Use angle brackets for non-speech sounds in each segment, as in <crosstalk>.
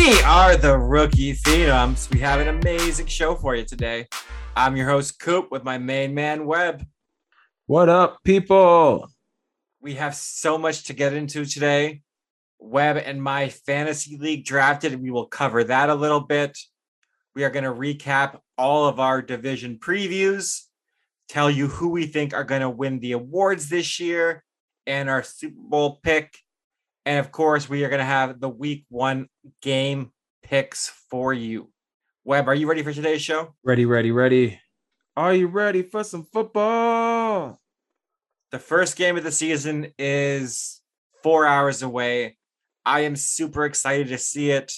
We are the Rookie Phenoms. We have an amazing show for you today. I'm your host, Coop, with my main man, Webb. What up, people? We have so much to get into today. Webb and my fantasy league drafted. We will cover that a little bit. We are going to recap all of our division previews, tell you who we think are going to win the awards this year, and our Super Bowl pick. And of course, we are going to have the week one game picks for you. Webb, are you ready for today's show? Ready, ready, ready. Are you ready for some football? The first game of the season is four hours away. I am super excited to see it.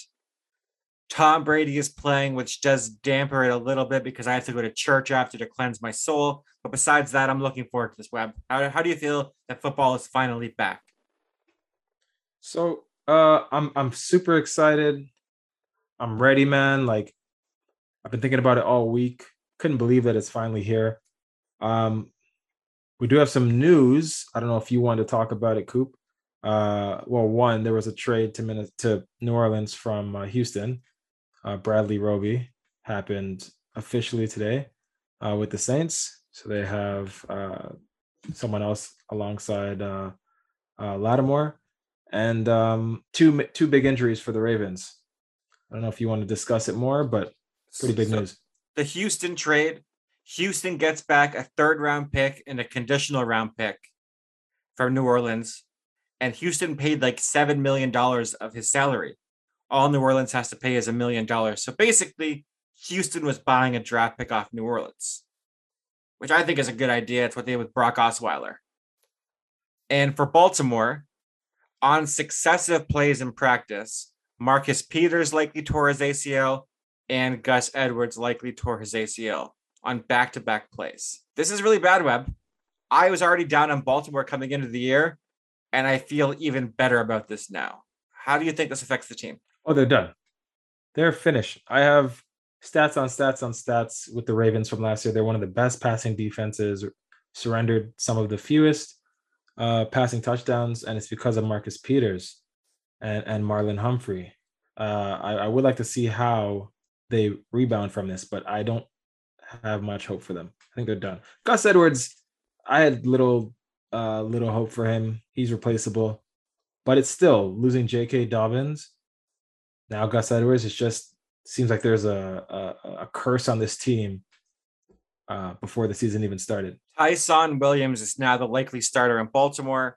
Tom Brady is playing, which does damper it a little bit because I have to go to church after to cleanse my soul. But besides that, I'm looking forward to this Webb. How, how do you feel that football is finally back? So uh I'm I'm super excited. I'm ready, man. Like I've been thinking about it all week. Couldn't believe that it's finally here. Um we do have some news. I don't know if you want to talk about it, Coop. Uh well, one, there was a trade to to New Orleans from uh, Houston. Uh, Bradley Roby happened officially today uh, with the Saints. So they have uh, someone else alongside Lattimore and um, two two big injuries for the Ravens. I don't know if you want to discuss it more, but pretty big So, news. The Houston trade. Houston gets back a third round pick and a conditional round pick from New Orleans. And Houston paid like $7 million of his salary. All New Orleans has to pay is a million dollars. So basically, Houston was buying a draft pick off New Orleans, which I think is a good idea. It's what they did with Brock Osweiler. And for Baltimore, on successive plays in practice, Marcus Peters likely tore his ACL and Gus Edwards likely tore his ACL on back to back plays. This is really bad, Webb. I was already down on Baltimore coming into the year, and I feel even better about this now. How do you think this affects the team? Oh, they're done. They're finished. I have stats on stats on stats with the Ravens from last year. They're one of the best passing defenses, surrendered some of the fewest uh, passing touchdowns, and it's because of Marcus Peters and, and Marlon Humphrey. Uh, I, I would like to see how they rebound from this, but I don't have much hope for them. I think they're done. Gus Edwards, I had little uh, little hope for him. He's replaceable, but it's still losing J.K. Dobbins now Gus Edwards. It just seems like there's a a, a curse on this team uh, before the season even started. Ty'Son Williams is now the likely starter in Baltimore.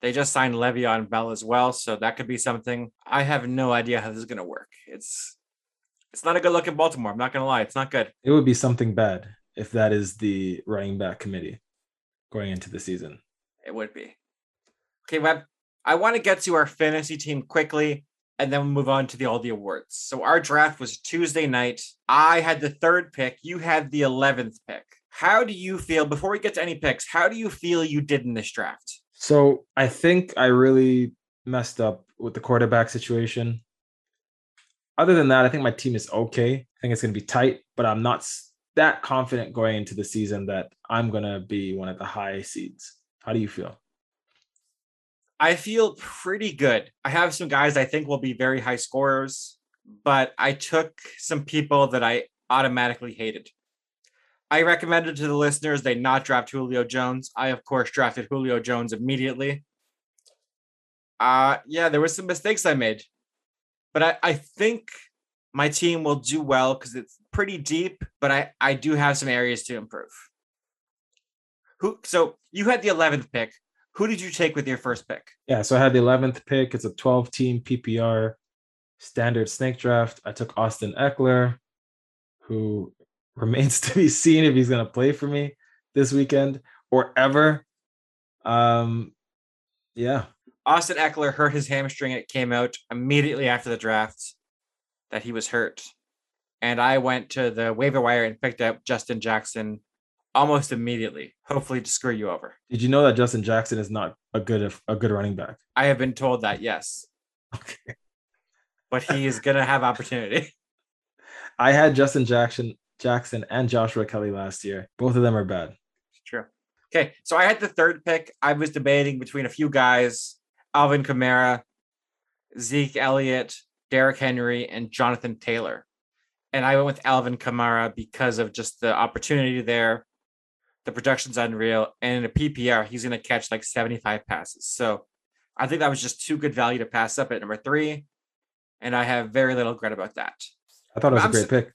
They just signed Le'Veon Bell as well, so that could be something. I have no idea how this is going to work. It's it's not a good look in Baltimore. I'm not going to lie. It's not good. It would be something bad if that is the running back committee going into the season. It would be. Okay, Webb. I want to get to our fantasy team quickly and then we'll move on to the all the awards. So our draft was Tuesday night. I had the third pick. You had the 11th pick. How do you feel before we get to any picks? How do you feel you did in this draft? So I think I really messed up with the quarterback situation. Other than that, I think my team is okay. I think it's going to be tight, but I'm not that confident going into the season that I'm going to be one of the high seeds. How do you feel? I feel pretty good. I have some guys I think will be very high scorers, but I took some people that I automatically hated. I recommended to the listeners they not draft Julio Jones. I, of course, drafted Julio Jones immediately. Uh, yeah, there were some mistakes I made, but I, I think my team will do well because it's pretty deep, but I, I do have some areas to improve. Who so you had the 11th pick. Who did you take with your first pick? Yeah, so I had the 11th pick. It's a 12 team PPR standard snake draft. I took Austin Ekeler, who <laughs> remains to be seen if he's going to play for me this weekend or ever. Um, yeah, Austin Ekeler hurt his hamstring. It came out immediately after the draft that he was hurt. And I went to the waiver wire and picked up Justin Jackson almost immediately, hopefully to screw you over. Did you know that Justin Jackson is not a good a good running back? I have been told that, yes, Okay. but he is going to have opportunity. <laughs> I had Justin Jackson Jackson and Joshua Kelley last year. Both of them are bad. True. Okay, so I had the third pick. I was debating between a few guys Alvin Kamara, Zeke Elliott, Derrick Henry, and Jonathan Taylor. And I went with Alvin Kamara because of just the opportunity there. The production's unreal. And in a PPR, he's going to catch like 75 passes. So I think that was just too good value to pass up at number three. And I have very little regret about that. I thought it was I'm a great pick.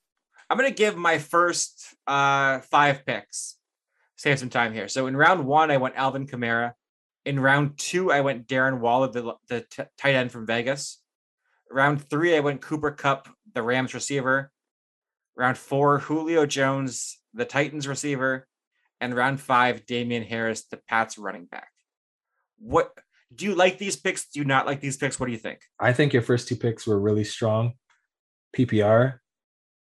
I'm going to give my first uh, five picks. Save some time here. So in round one, I went Alvin Kamara. In round two, I went Darren Waller, the, the t- tight end from Vegas. Round three, I went Cooper Kupp, the Rams receiver. Round four, Julio Jones, the Titans receiver. And round five, Damien Harris, the Pats running back. What do you like these picks? Do you not like these picks? What do you think? I think your first two picks were really strong. PPR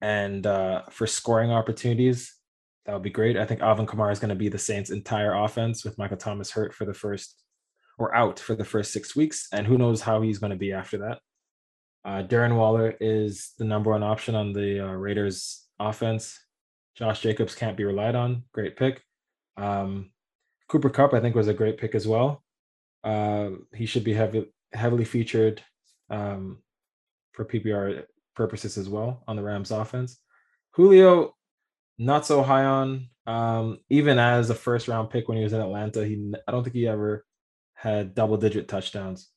and uh, for scoring opportunities, that would be great. I think Alvin Kamara is going to be the Saints' entire offense with Michael Thomas hurt for the first or out for the first six weeks, and who knows how he's going to be after that. Uh, Darren Waller is the number one option on the uh, Raiders offense. Josh Jacobs can't be relied on. Great pick. Um, Cooper Kupp, I think, was a great pick as well. Uh, he should be heavy, heavily featured um, for PPR purposes as well on the Rams offense. Julio, not so high on. Um, even as a first round pick when he was in Atlanta, he I don't think he ever had double digit touchdowns.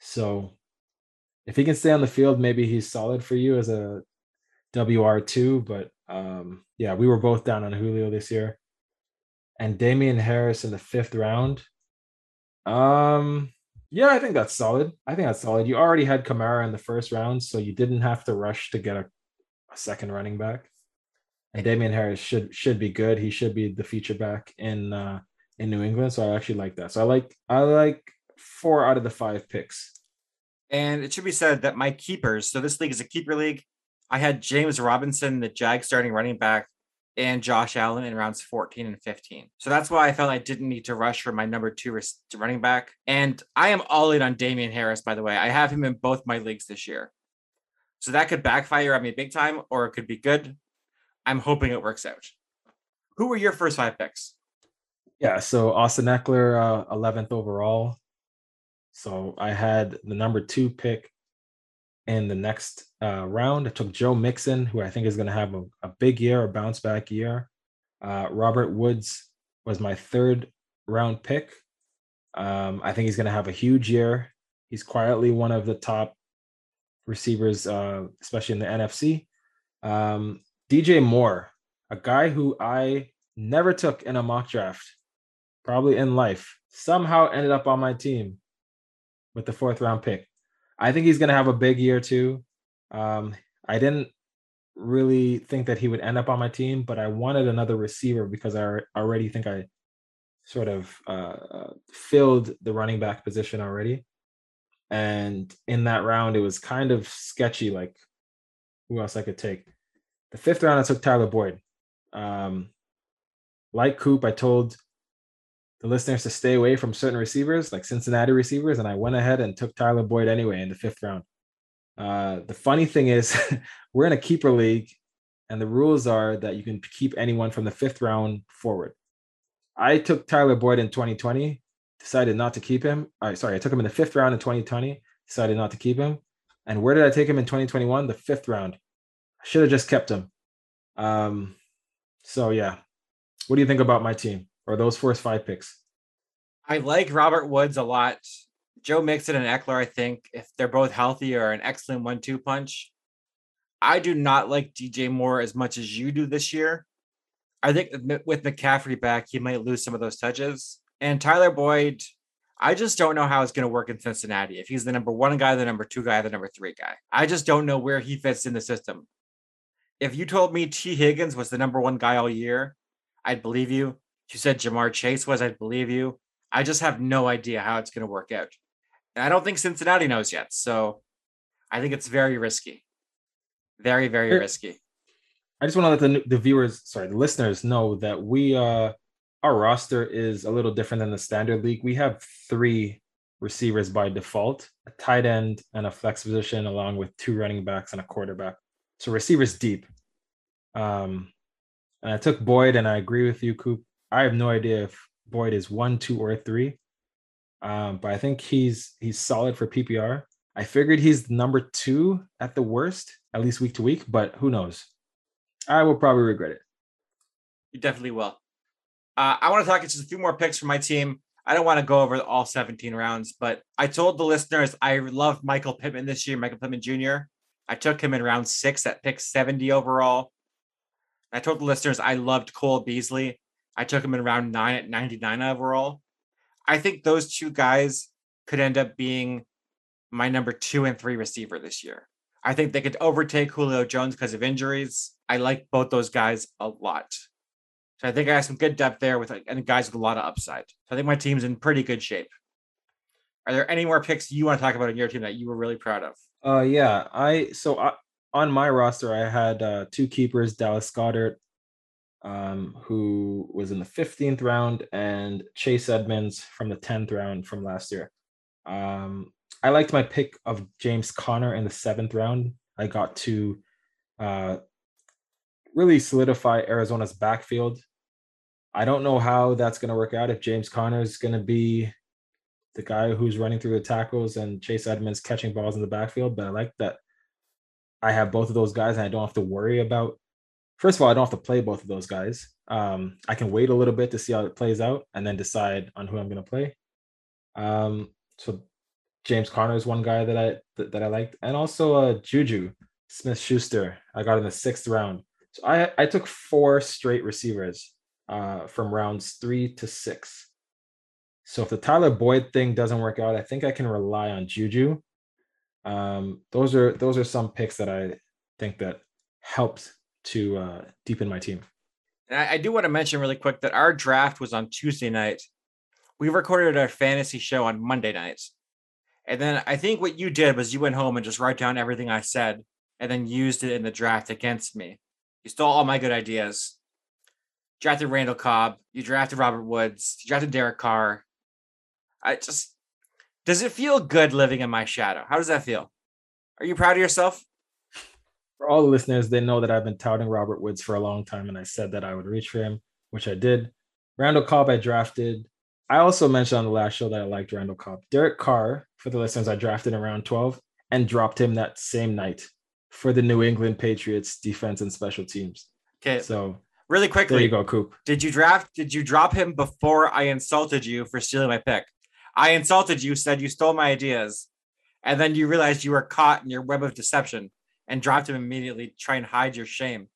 So if he can stay on the field, maybe he's solid for you as a WR2. But um, yeah, we were both down on Julio this year. And Damien Harris in the fifth round. Um, yeah, I think that's solid. I think that's solid. You already had Kamara in the first round, so you didn't have to rush to get a, a second running back. And Damien Harris should should be good. He should be the feature back in uh in New England. So I actually like that. So I like I like four out of the five picks. And it should be said that my keepers, so this league is a keeper league. I had James Robinson, the Jag starting running back, and Josh Allen in rounds 14 and 15. So that's why I felt I didn't need to rush for my number two running back. And I am all in on Damien Harris, by the way. I have him in both my leagues this year. So that could backfire on me big time, or it could be good. I'm hoping it works out. Who were your first five picks? Yeah, so Austin Ekeler, uh, 11th overall. So I had the number two pick in the next uh, round. I took Joe Mixon, who I think is going to have a, a big year, a bounce back year. Uh, Robert Woods was my third round pick. Um, I think he's going to have a huge year. He's quietly one of the top receivers, uh, especially in the NFC. Um, DJ Moore, a guy who I never took in a mock draft, probably in life, somehow ended up on my team with the fourth round pick. I think he's going to have a big year too. Um, I didn't really think that he would end up on my team, but I wanted another receiver because I already think I sort of uh, uh, filled the running back position already. And in that round, it was kind of sketchy, like who else I could take. The fifth round, I took Tyler Boyd. Um, like Coop, I told the listeners to stay away from certain receivers, like Cincinnati receivers, and I went ahead and took Tyler Boyd anyway in the fifth round. Uh, the funny thing is, <laughs> we're in a keeper league, and the rules are that you can keep anyone from the fifth round forward. I took Tyler Boyd in 2020, decided not to keep him. All right, sorry, I took him in the fifth round in 2020, decided not to keep him. And where did I take him in 2021? The fifth round. I should have just kept him. Um, so yeah. What do you think about my team or those first five picks? I like Robert Woods a lot. Joe Mixon and Ekeler, I think, if they're both healthy, are an excellent one two punch. I do not like DJ Moore as much as you do this year. I think with McCaffrey back, he might lose some of those touches. And Tyler Boyd, I just don't know how it's going to work in Cincinnati. If he's the number one guy, the number two guy, the number three guy, I just don't know where he fits in the system. If you told me Tee Higgins was the number one guy all year, I'd believe you. You said Ja'Marr Chase was, I'd believe you. I just have no idea how it's going to work out. And I don't think Cincinnati knows yet. So I think it's very risky. Very, very Sure. risky. I just want to let the the viewers, sorry, the listeners know that we uh our roster is a little different than the standard league. We have three receivers by default, a tight end and a flex position, along with two running backs and a quarterback. So receivers deep. Um, and I took Boyd, and I agree with you, Coop. I have no idea if Boyd is one, two, or three. Um, but I think he's he's solid for PPR. I figured he's number two at the worst, at least week to week, but who knows? I will probably regret it. You definitely will. Uh, I want to talk just a few more picks for my team. I don't want to go over all 17 rounds, but I told the listeners I love Michael Pittman this year, Michael Pittman Jr. I took him in round six at pick 70 overall. I told the listeners I loved Cole Beasley. I took him in round nine at 99 overall. I think those two guys could end up being my number two and three receiver this year. I think they could overtake Julio Jones because of injuries. I like both those guys a lot. So I think I have some good depth there with and guys with a lot of upside. So I think my team's in pretty good shape. Are there any more picks you want to talk about in your team that you were really proud of? Uh, yeah, I so I, on my roster I had uh, two keepers, Dallas Goedert, um, who was in the 15th round, and Chase Edmonds from the 10th round from last year. Um, I liked my pick of James Conner in the seventh round. I got to uh, really solidify Arizona's backfield. I don't know how that's going to work out if James Conner is going to be the guy who's running through the tackles and Chase Edmonds catching balls in the backfield, but I like that I have both of those guys and I don't have to worry about. First of all, I don't have to play both of those guys. Um, I can wait a little bit to see how it plays out and then decide on who I'm going to play. Um, so James Conner is one guy that I that, that I liked, and also uh, Juju Smith Schuster. I got in the sixth round. So I I took four straight receivers uh, from rounds three to six. So if the Tyler Boyd thing doesn't work out, I think I can rely on Juju. Um, those are those are some picks that I think that helped to uh, deepen my team. And I, I do want to mention really quick that our draft was on Tuesday night. We recorded our fantasy show on Monday night. And then I think what you did was you went home and just wrote down everything I said and then used it in the draft against me. You stole all my good ideas. Drafted Randall Cobb. You drafted Robert Woods. You drafted Derek Carr. I just does it feel good living in my shadow? How does that feel? Are you proud of yourself? For all the listeners, they know that I've been touting Robert Woods for a long time, and I said that I would reach for him, which I did. Randall Cobb, I drafted. I also mentioned on the last show that I liked Randall Cobb. Derek Carr, for the listeners, I drafted in round 12 and dropped him that same night for the New England Patriots defense and special teams. Okay. So really quickly, there you go, Coop. Did you draft? Did you drop him before I insulted you for stealing my pick? I insulted you, said you stole my ideas, and then you realized you were caught in your web of deception and dropped him immediately, try and hide your shame.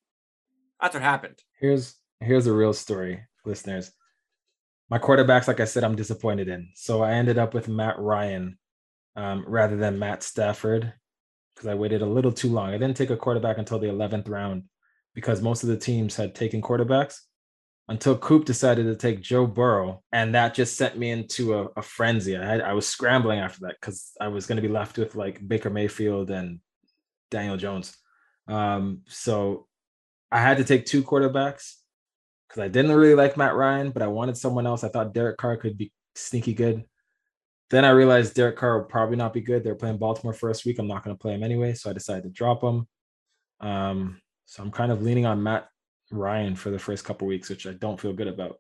That's what happened. Here's here's a real story, listeners. My quarterbacks, like I said, I'm disappointed in. So I ended up with Matt Ryan um, rather than Matt Stafford because I waited a little too long. I didn't take a quarterback until the 11th round because most of the teams had taken quarterbacks until Coop decided to take Joe Burrow. And that just sent me into a, a frenzy. I, had, I was scrambling after that because I was going to be left with like Baker Mayfield and Daniel Jones. Um, so I had to take two quarterbacks because I didn't really like Matt Ryan, but I wanted someone else. I thought Derek Carr could be sneaky good. Then I realized Derek Carr would probably not be good. They're playing Baltimore first week. I'm not going to play him anyway, so I decided to drop him. Um, so I'm kind of leaning on Matt Ryan for the first couple weeks, which I don't feel good about.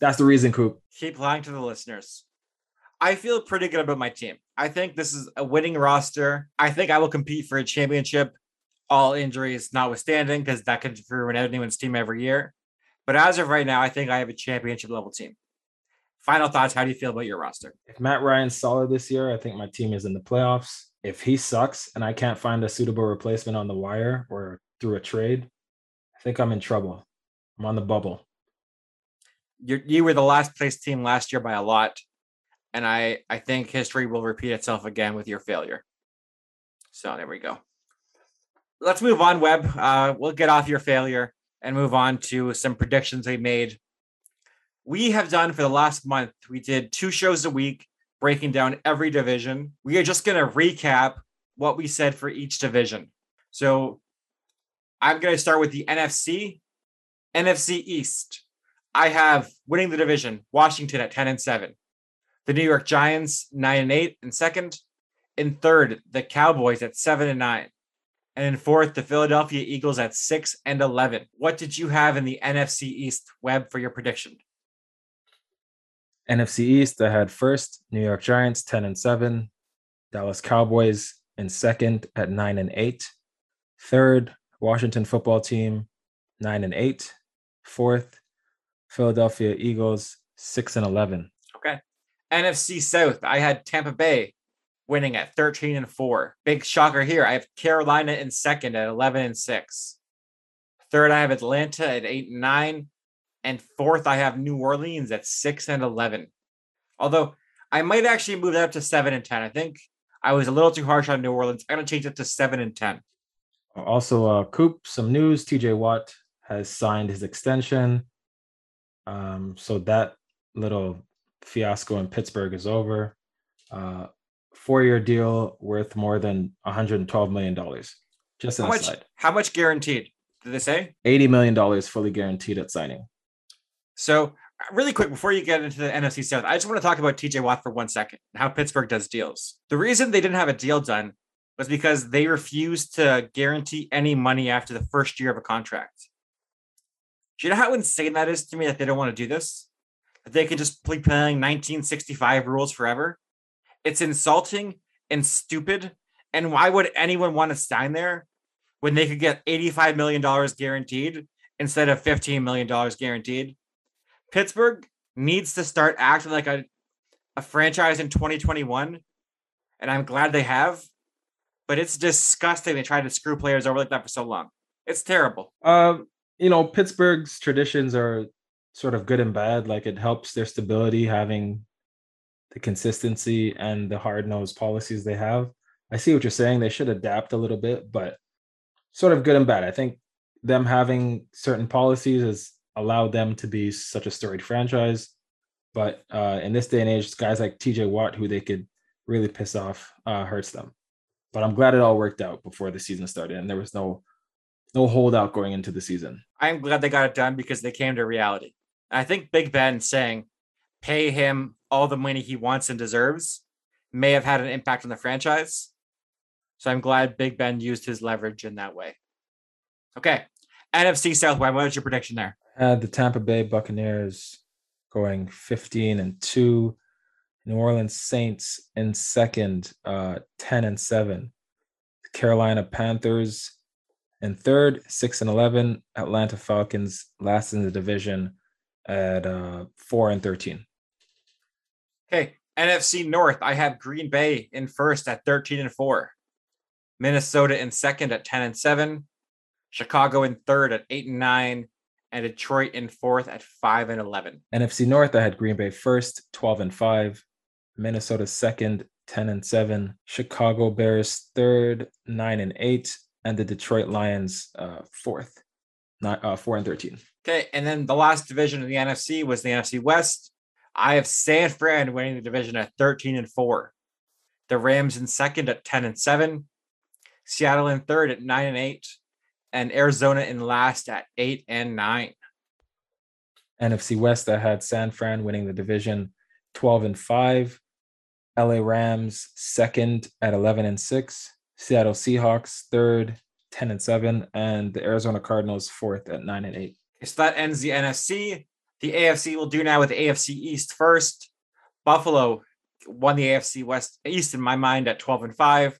That's the reason, Coop. Keep lying to the listeners. I feel pretty good about my team. I think this is a winning roster. I think I will compete for a championship, all injuries notwithstanding, because that could ruin anyone's team every year. But as of right now, I think I have a championship level team. Final thoughts. How do you feel about your roster? If Matt Ryan's solid this year, I think my team is in the playoffs. If he sucks and I can't find a suitable replacement on the wire or through a trade, I think I'm in trouble. I'm on the bubble. you you were the last place team last year by a lot. And I, I think history will repeat itself again with your failure. So there we go. Let's move on, Webb. Uh, we'll get off your failure and move on to some predictions we made. We have done for the last month, we did two shows a week breaking down every division. We are just going to recap what we said for each division. So I'm going to start with the NFC. NFC East. I have winning the division, Washington at 10 and 7. The New York Giants, 9 and 8 in second. In third, the Cowboys at 7 and 9. And in fourth, the Philadelphia Eagles at 6 and 11. What did you have in the NFC East Webb for your prediction? NFC East, I had first New York Giants 10 and 7. Dallas Cowboys in second at nine and eight. Third, Washington football team, nine and eight. Fourth, Philadelphia Eagles, six and 11. NFC South, I had Tampa Bay winning at 13 and 4. Big shocker here. I have Carolina in second at 11 and 6. Third, I have Atlanta at 8 and 9. And fourth, I have New Orleans at 6 and 11. Although I might actually move that up to 7 and 10. I think I was a little too harsh on New Orleans. I'm going to change it to 7 and 10. Also, uh, Coop, some news. TJ Watt has signed his extension. Um, so that little fiasco in Pittsburgh is over. Uh, four year deal worth more than 112 million dollars. Just how much? How much guaranteed? Did they say? 80 million dollars fully guaranteed at signing. So really quick before you get into the NFC South, I just want to talk about TJ Watt for one second. How Pittsburgh does deals. The reason they didn't have a deal done was because they refused to guarantee any money after the first year of a contract. Do you know how insane that is to me that they don't want to do this? They can just play playing 1965 rules forever? It's insulting and stupid. And why would anyone want to sign there when they could get $85 million guaranteed instead of $15 million guaranteed? Pittsburgh needs to start acting like a, a franchise in 2021. And I'm glad they have. But it's disgusting they tried to screw players over like that for so long. It's terrible. Um, you know, Pittsburgh's traditions are sort of good and bad. Like it helps their stability having the consistency and the hard nosed policies they have. I see what you're saying. They should adapt a little bit, but sort of good and bad. I think them having certain policies has allowed them to be such a storied franchise. But uh, in this day and age, guys like TJ Watt, who they could really piss off, uh, hurts them. But I'm glad it all worked out before the season started, and there was no no holdout going into the season. I'm glad they got it done because they came to reality. I think Big Ben saying, "Pay him all the money he wants and deserves may have had an impact on the franchise. So I'm glad Big Ben used his leverage in that way. Okay. NFC South, what was your prediction there? Uh, the Tampa Bay Buccaneers going 15 and 2. New Orleans Saints in second, uh, 10 and 7. The Carolina Panthers in third, 6 and 11. Atlanta Falcons last in the division at uh, 4 and 13. Okay, NFC North, I have Green Bay in first at 13 and 4. Minnesota in second at 10 and 7. Chicago in third at 8 and 9. And Detroit in fourth at 5 and 11. NFC North, I had Green Bay first, 12 and 5. Minnesota second, 10 and 7. Chicago Bears third, 9 and 8. And the Detroit Lions uh, fourth, not, uh, 4 and 13. Okay, and then the last division of the NFC was the NFC West. I have San Fran winning the division at 13 and 4. The Rams in second at 10 and 7. Seattle in third at 9 and 8. And Arizona in last at 8 and 9. NFC West, I had San Fran winning the division 12 and 5. LA Rams second at 11 and 6. Seattle Seahawks third, 10 and 7. And the Arizona Cardinals fourth at 9 and 8. So that ends the NFC. The AFC will do now with AFC East first. Buffalo won the AFC West East in my mind at 12 and 5.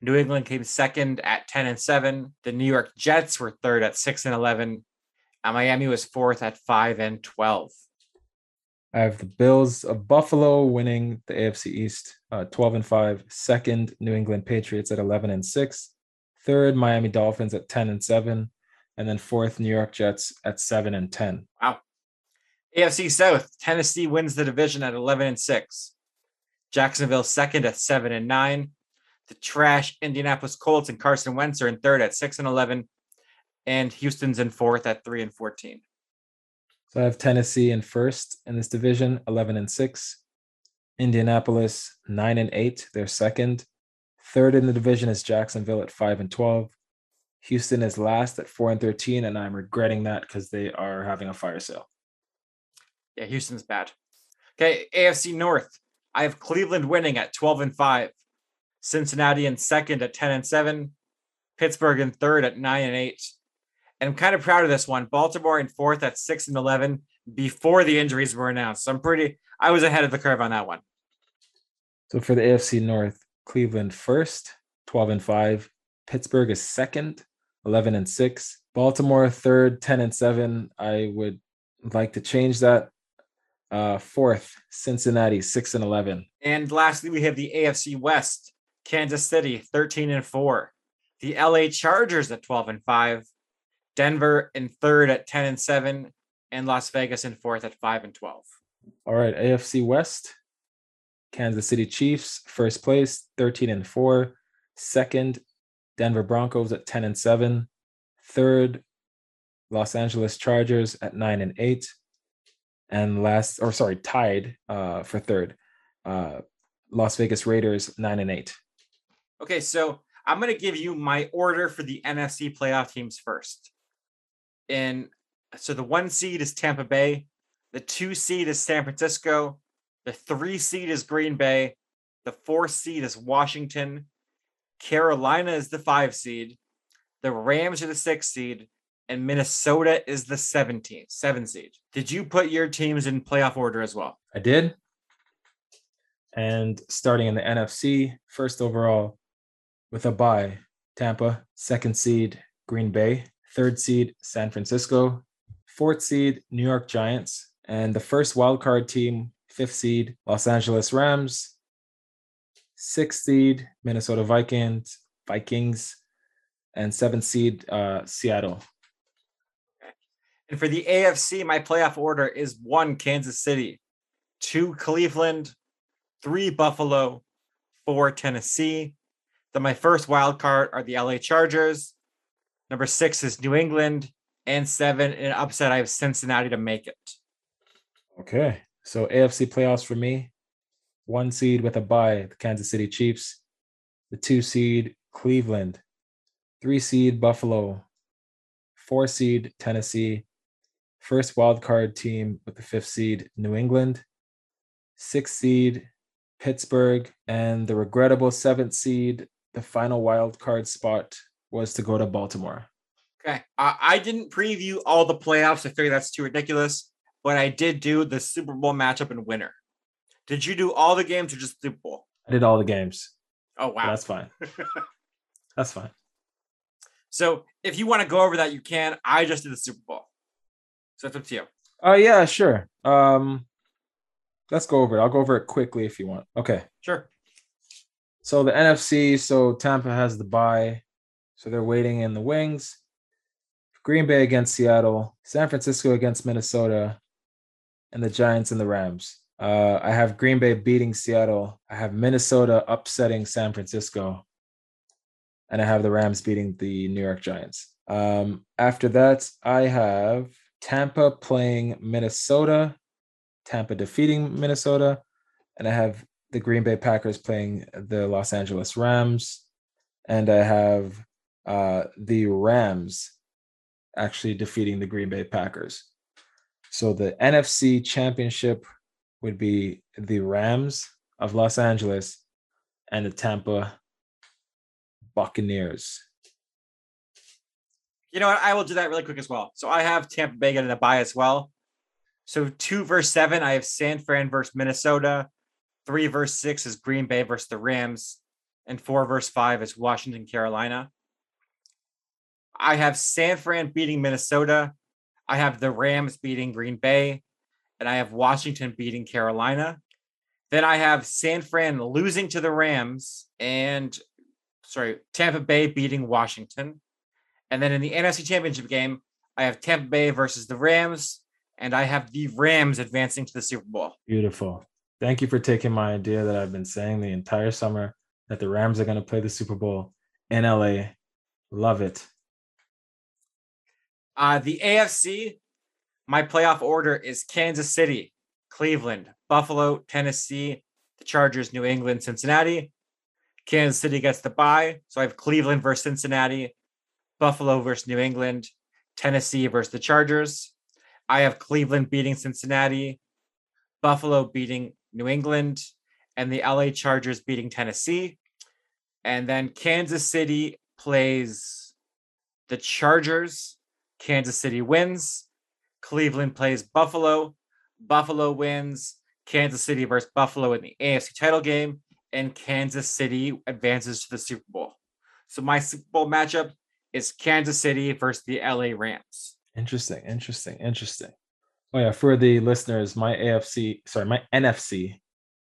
New England came second at 10 and 7. The New York Jets were third at 6 and 11. And Miami was fourth at 5 and 12. I have the Bills of Buffalo winning the AFC East uh, 12 and 5. Second, New England Patriots at 11 and 6. Third, Miami Dolphins at 10 and 7. And then fourth, New York Jets at 7 and 10. Wow. AFC South, Tennessee wins the division at 11 and 6. Jacksonville second at 7 and 9. The trash Indianapolis Colts and Carson Wentz are in third at 6 and 11. And Houston's in fourth at 3 and 14. So I have Tennessee in first in this division, 11 and 6. Indianapolis 9 and 8, they're second. Third in the division is Jacksonville at 5 and 12. Houston is last at 4 and 13 and I'm regretting that because they are having a fire sale. Yeah, Houston's bad. Okay, AFC North. I have Cleveland winning at 12 and 5. Cincinnati in second at 10 and 7. Pittsburgh in third at 9 and 8. And I'm kind of proud of this one. Baltimore in fourth at 6 and 11 before the injuries were announced. So I'm pretty, I was ahead of the curve on that one. So for the AFC North, Cleveland first, 12 and 5. Pittsburgh is second, 11 and 6. Baltimore third, 10 and 7. I would like to change that. Uh, fourth, Cincinnati, 6 and 11. And lastly, we have the AFC West, Kansas City, 13 and 4. The LA Chargers at 12 and 5. Denver in third at 10 and 7. And Las Vegas in fourth at 5 and 12. All right, AFC West, Kansas City Chiefs, first place, 13 and 4. Second, Denver Broncos at 10 and 7. Third, Los Angeles Chargers at 9 and 8. And last, or sorry, tied uh, for third, uh, Las Vegas Raiders 9 and 8. Okay, so I'm going to give you my order for the NFC playoff teams first. And so the one seed is Tampa Bay, the two seed is San Francisco, the three seed is Green Bay. The four seed is Washington. Carolina is the five seed. The Rams are the six seed. And Minnesota is the 17th, seven seed. Did you put your teams in playoff order as well? I did. And starting in the NFC, first overall with a bye, Tampa, second seed, Green Bay, third seed, San Francisco, fourth seed, New York Giants, and the first wildcard team fifth seed Los Angeles Rams, sixth seed Minnesota Vikings, Vikings, and seventh seed uh, Seattle. And for the AFC, my playoff order is one Kansas City, two Cleveland, three Buffalo, four Tennessee. Then my first wild card are the LA Chargers. Number six is New England, and seven in an upset. I have Cincinnati to make it. Okay. So AFC playoffs for me, one seed with a bye, the Kansas City Chiefs, the two seed Cleveland, three seed Buffalo, four seed Tennessee, first wild card team with the fifth seed New England, sixth seed Pittsburgh, and the regrettable seventh seed, the final wild card spot was to go to Baltimore. Okay. Uh, I didn't preview all the playoffs. I figured that's too ridiculous but I did do the Super Bowl matchup and winner. Did you do all the games or just the Super Bowl? I did all the games. Oh wow, that's fine. <laughs> that's fine. So if you want to go over that, you can. I just did the Super Bowl, so it's up to you. Oh uh, yeah, sure. Um, let's go over it. I'll go over it quickly if you want. Okay. Sure. So the NFC, so Tampa has the bye, so they're waiting in the wings. Green Bay against Seattle, San Francisco against Minnesota, and the Giants and the Rams. Uh, I have Green Bay beating Seattle. I have Minnesota upsetting San Francisco. And I have the Rams beating the New York Giants. Um, after that, I have Tampa playing Minnesota, Tampa defeating Minnesota. And I have the Green Bay Packers playing the Los Angeles Rams. And I have uh, the Rams actually defeating the Green Bay Packers. So the NFC championship would be the Rams of Los Angeles and the Tampa Buccaneers. You know what? I will do that really quick as well. So I have Tampa Bay getting a bye as well. So two versus seven, I have San Fran versus Minnesota. Three versus six is Green Bay versus the Rams. And four versus five is Washington, Carolina. I have San Fran beating Minnesota. I have the Rams beating Green Bay, and I have Washington beating Carolina. Then I have San Fran losing to the Rams and sorry, Tampa Bay beating Washington. And then in the NFC Championship game, I have Tampa Bay versus the Rams, and I have the Rams advancing to the Super Bowl. Beautiful. Thank you for taking my idea that I've been saying the entire summer that the Rams are going to play the Super Bowl in LA. Love it. Uh, the AFC, my playoff order is Kansas City, Cleveland, Buffalo, Tennessee, the Chargers, New England, Cincinnati. Kansas City gets the bye. So I have Cleveland versus Cincinnati, Buffalo versus New England, Tennessee versus the Chargers. I have Cleveland beating Cincinnati, Buffalo beating New England, and the LA Chargers beating Tennessee. And then Kansas City plays the Chargers Kansas City wins. Cleveland plays Buffalo. Buffalo wins. Kansas City versus Buffalo in the AFC title game. and Kansas City advances to the Super Bowl. So my Super Bowl matchup is Kansas City versus the LA Rams. Interesting, interesting, interesting. Oh yeah, for the listeners, my AFC, sorry, my NFC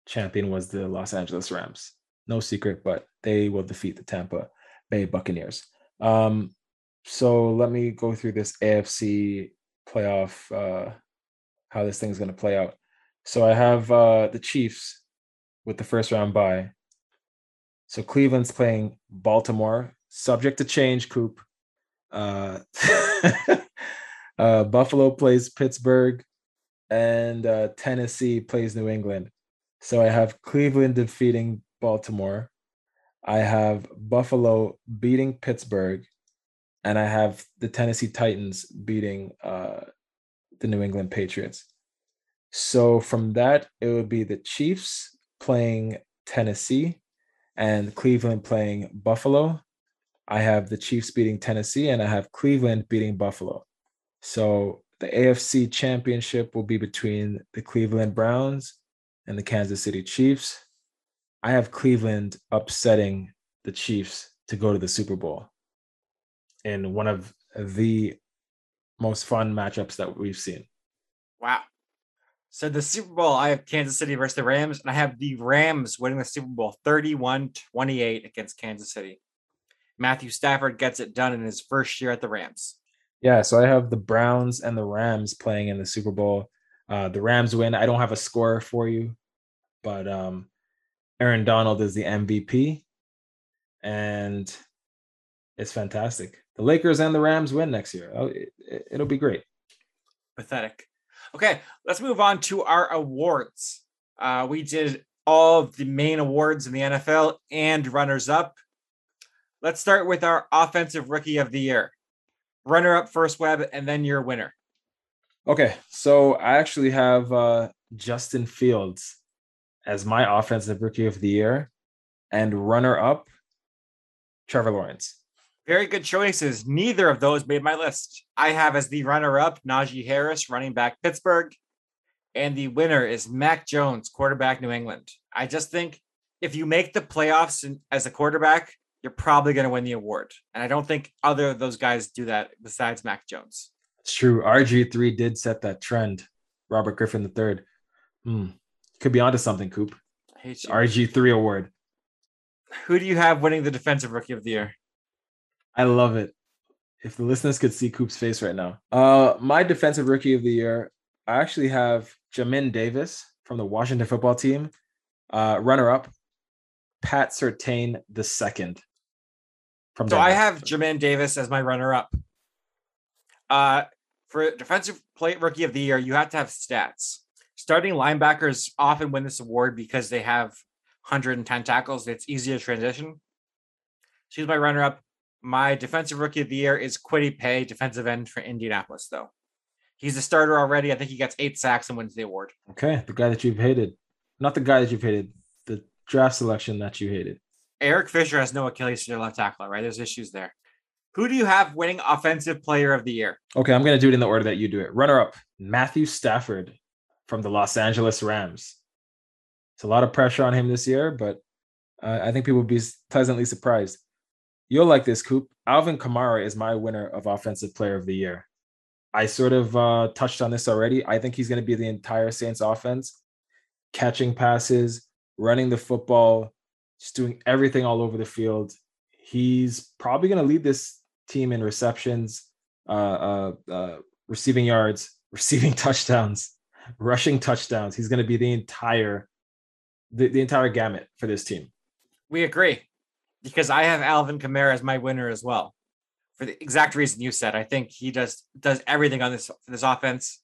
champion was the Los Angeles Rams. No secret, but they will defeat the Tampa Bay Buccaneers. Um, so let me go through this AFC playoff, uh, how this thing's going to play out. So I have uh, the Chiefs with the first round bye. So Cleveland's playing Baltimore, subject to change, Coop. Uh, <laughs> uh, Buffalo plays Pittsburgh, and uh, Tennessee plays New England. So I have Cleveland defeating Baltimore. I have Buffalo beating Pittsburgh, and I have the Tennessee Titans beating uh, the New England Patriots. So from that, it would be the Chiefs playing Tennessee and Cleveland playing Buffalo. I have the Chiefs beating Tennessee and I have Cleveland beating Buffalo. So the AFC championship will be between the Cleveland Browns and the Kansas City Chiefs. I have Cleveland upsetting the Chiefs to go to the Super Bowl in one of the most fun matchups that we've seen. Wow. So the Super Bowl, I have Kansas City versus the Rams, and I have the Rams winning the Super Bowl 31 28 against Kansas City. Matthew Stafford gets it done in his first year at the Rams. Yeah, so I have the Browns and the Rams playing in the Super Bowl. Uh, the Rams win. I don't have a score for you, but um, Aaron Donald is the MVP, and it's fantastic. The Lakers and the Rams win next year. Oh, it, it'll be great. Pathetic. Okay, let's move on to our awards. Uh, we did all of the main awards in the NFL and runners up. Let's start with our offensive rookie of the year. Runner up first Webb, and then your winner. Okay, so I actually have uh, Justin Fields as my offensive rookie of the year, and runner up, Trevor Lawrence. Very good choices. Neither of those made my list. I have as the runner up Najee Harris, running back Pittsburgh. And the winner is Mac Jones, quarterback New England. I just think if you make the playoffs as a quarterback, you're probably going to win the award. And I don't think other of those guys do that besides Mac Jones. It's true. RG3 did set that trend. Robert Griffin III. Hmm. Could be onto something, Coop. RG3 award. Who do you have winning the defensive rookie of the year? I love it. If the listeners could see Coop's face right now. Uh, my defensive rookie of the year, I actually have Jamin Davis from the Washington football team. Uh, runner up, Pat Surtain the second. From so Denver. I have Jamin Davis as my runner up. Uh, for defensive play rookie of the year, you have to have stats. Starting linebackers often win this award because they have 110 tackles. It's easy to transition. She's my runner up. My defensive rookie of the year is Kwity Paye, defensive end for Indianapolis, though. He's a starter already. I think he gets eight sacks and wins the award. Okay. The guy that you've hated. Not the guy that you've hated, the draft selection that you hated. Eric Fisher has no Achilles to their left tackle, right? There's issues there. Who do you have winning offensive player of the year? Okay, I'm going to do it in the order that you do it. Runner up, Matthew Stafford from the Los Angeles Rams. It's a lot of pressure on him this year, but uh, I think people will be pleasantly surprised. You'll like this, Coop. Alvin Kamara is my winner of Offensive Player of the Year. I sort of uh, touched on this already. I think he's going to be the entire Saints offense, catching passes, running the football, just doing everything all over the field. He's probably going to lead this team in receptions, uh, uh, uh, receiving yards, <laughs> receiving touchdowns, rushing touchdowns. He's going to be the entire the, the entire gamut for this team. We agree because I have Alvin Kamara as my winner as well. For the exact reason you said, I think he just does everything on this this offense.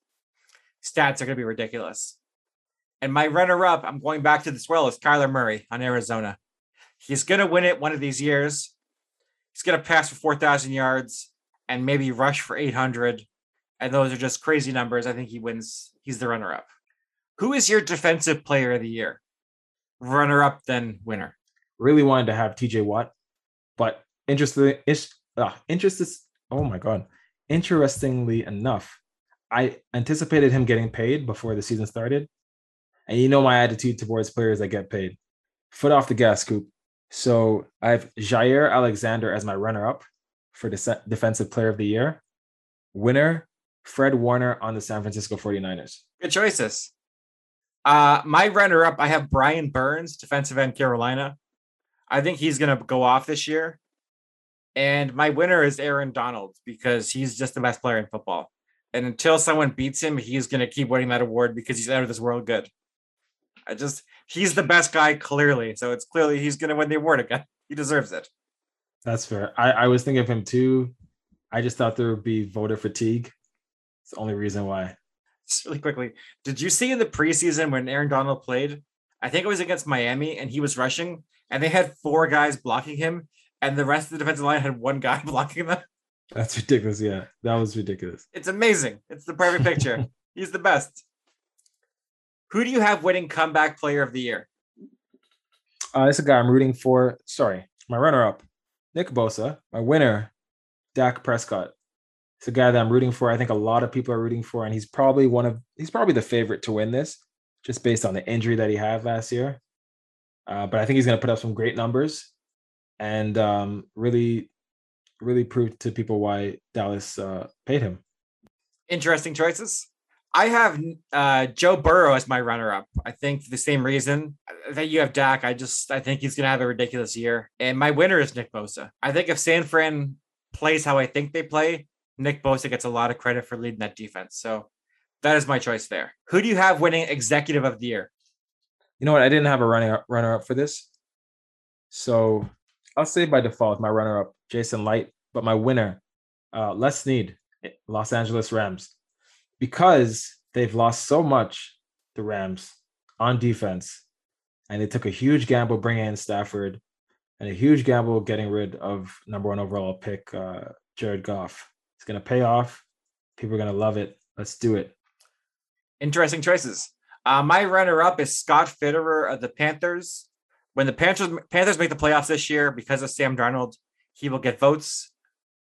Stats are going to be ridiculous. And my runner-up, I'm going back to this well, is Kyler Murray on Arizona. He's going to win it one of these years. He's going to pass for 4,000 yards and maybe rush for 800. And those are just crazy numbers. I think he wins. He's the runner-up. Who is your defensive player of the year? Runner-up, then winner really wanted to have TJ Watt, but interestingly, uh. Oh my god! Interestingly enough, I anticipated him getting paid before the season started, and you know my attitude towards players that get paid. foot off the gas, scoop. So I have Jaire Alexander as my runner-up for the defensive player of the year. Winner, Fred Warner on the San Francisco 49ers. Good choices. Uh, my runner-up, I have Brian Burns, defensive end Carolina. I think he's gonna go off this year. And my winner is Aaron Donald because he's just the best player in football. And until someone beats him, he's gonna keep winning that award because he's out of this world good. I just he's the best guy clearly, so it's clearly he's gonna win the award again. <laughs> He deserves it. That's fair. I, I was thinking of him too. I just thought there would be voter fatigue. It's the only reason why. Just really quickly, did you see in the preseason when Aaron Donald played? I think it was against Miami, and he was rushing, and they had four guys blocking him, and the rest of the defensive line had one guy <laughs> blocking them. That's ridiculous. Yeah, that was ridiculous. It's amazing. It's the perfect picture. <laughs> He's the best. Who do you have winning comeback player of the year? Uh, it's a guy I'm rooting for. Sorry, my runner up, Nick Bosa. My winner, Dak Prescott. It's a guy that I'm rooting for. I think a lot of people are rooting for, and he's probably one of he's probably the favorite to win this, just based on the injury that he had last year. Uh, but I think he's going to put up some great numbers, and um, really, really prove to people why Dallas uh, paid him. Interesting choices. I have uh, Joe Burrow as my runner-up. I think for the same reason that you have Dak. I just I think he's gonna have a ridiculous year. And my winner is Nick Bosa. I think if San Fran plays how I think they play, Nick Bosa gets a lot of credit for leading that defense. So that is my choice there. Who do you have winning executive of the year? You know what? I didn't have a running runner up for this. So I'll say by default my runner up, Jason Licht, but my winner, uh, Les Snead, Los Angeles Rams, because they've lost so much, the Rams on defense, and they took a huge gamble bringing in Stafford and a huge gamble getting rid of number one overall pick, uh, Jared Goff. It's going to pay off. People are going to love it. Let's do it. Interesting choices. Uh, my runner up is Scott Fitterer of the Panthers. When the Panthers Panthers make the playoffs this year because of Sam Darnold, he will get votes.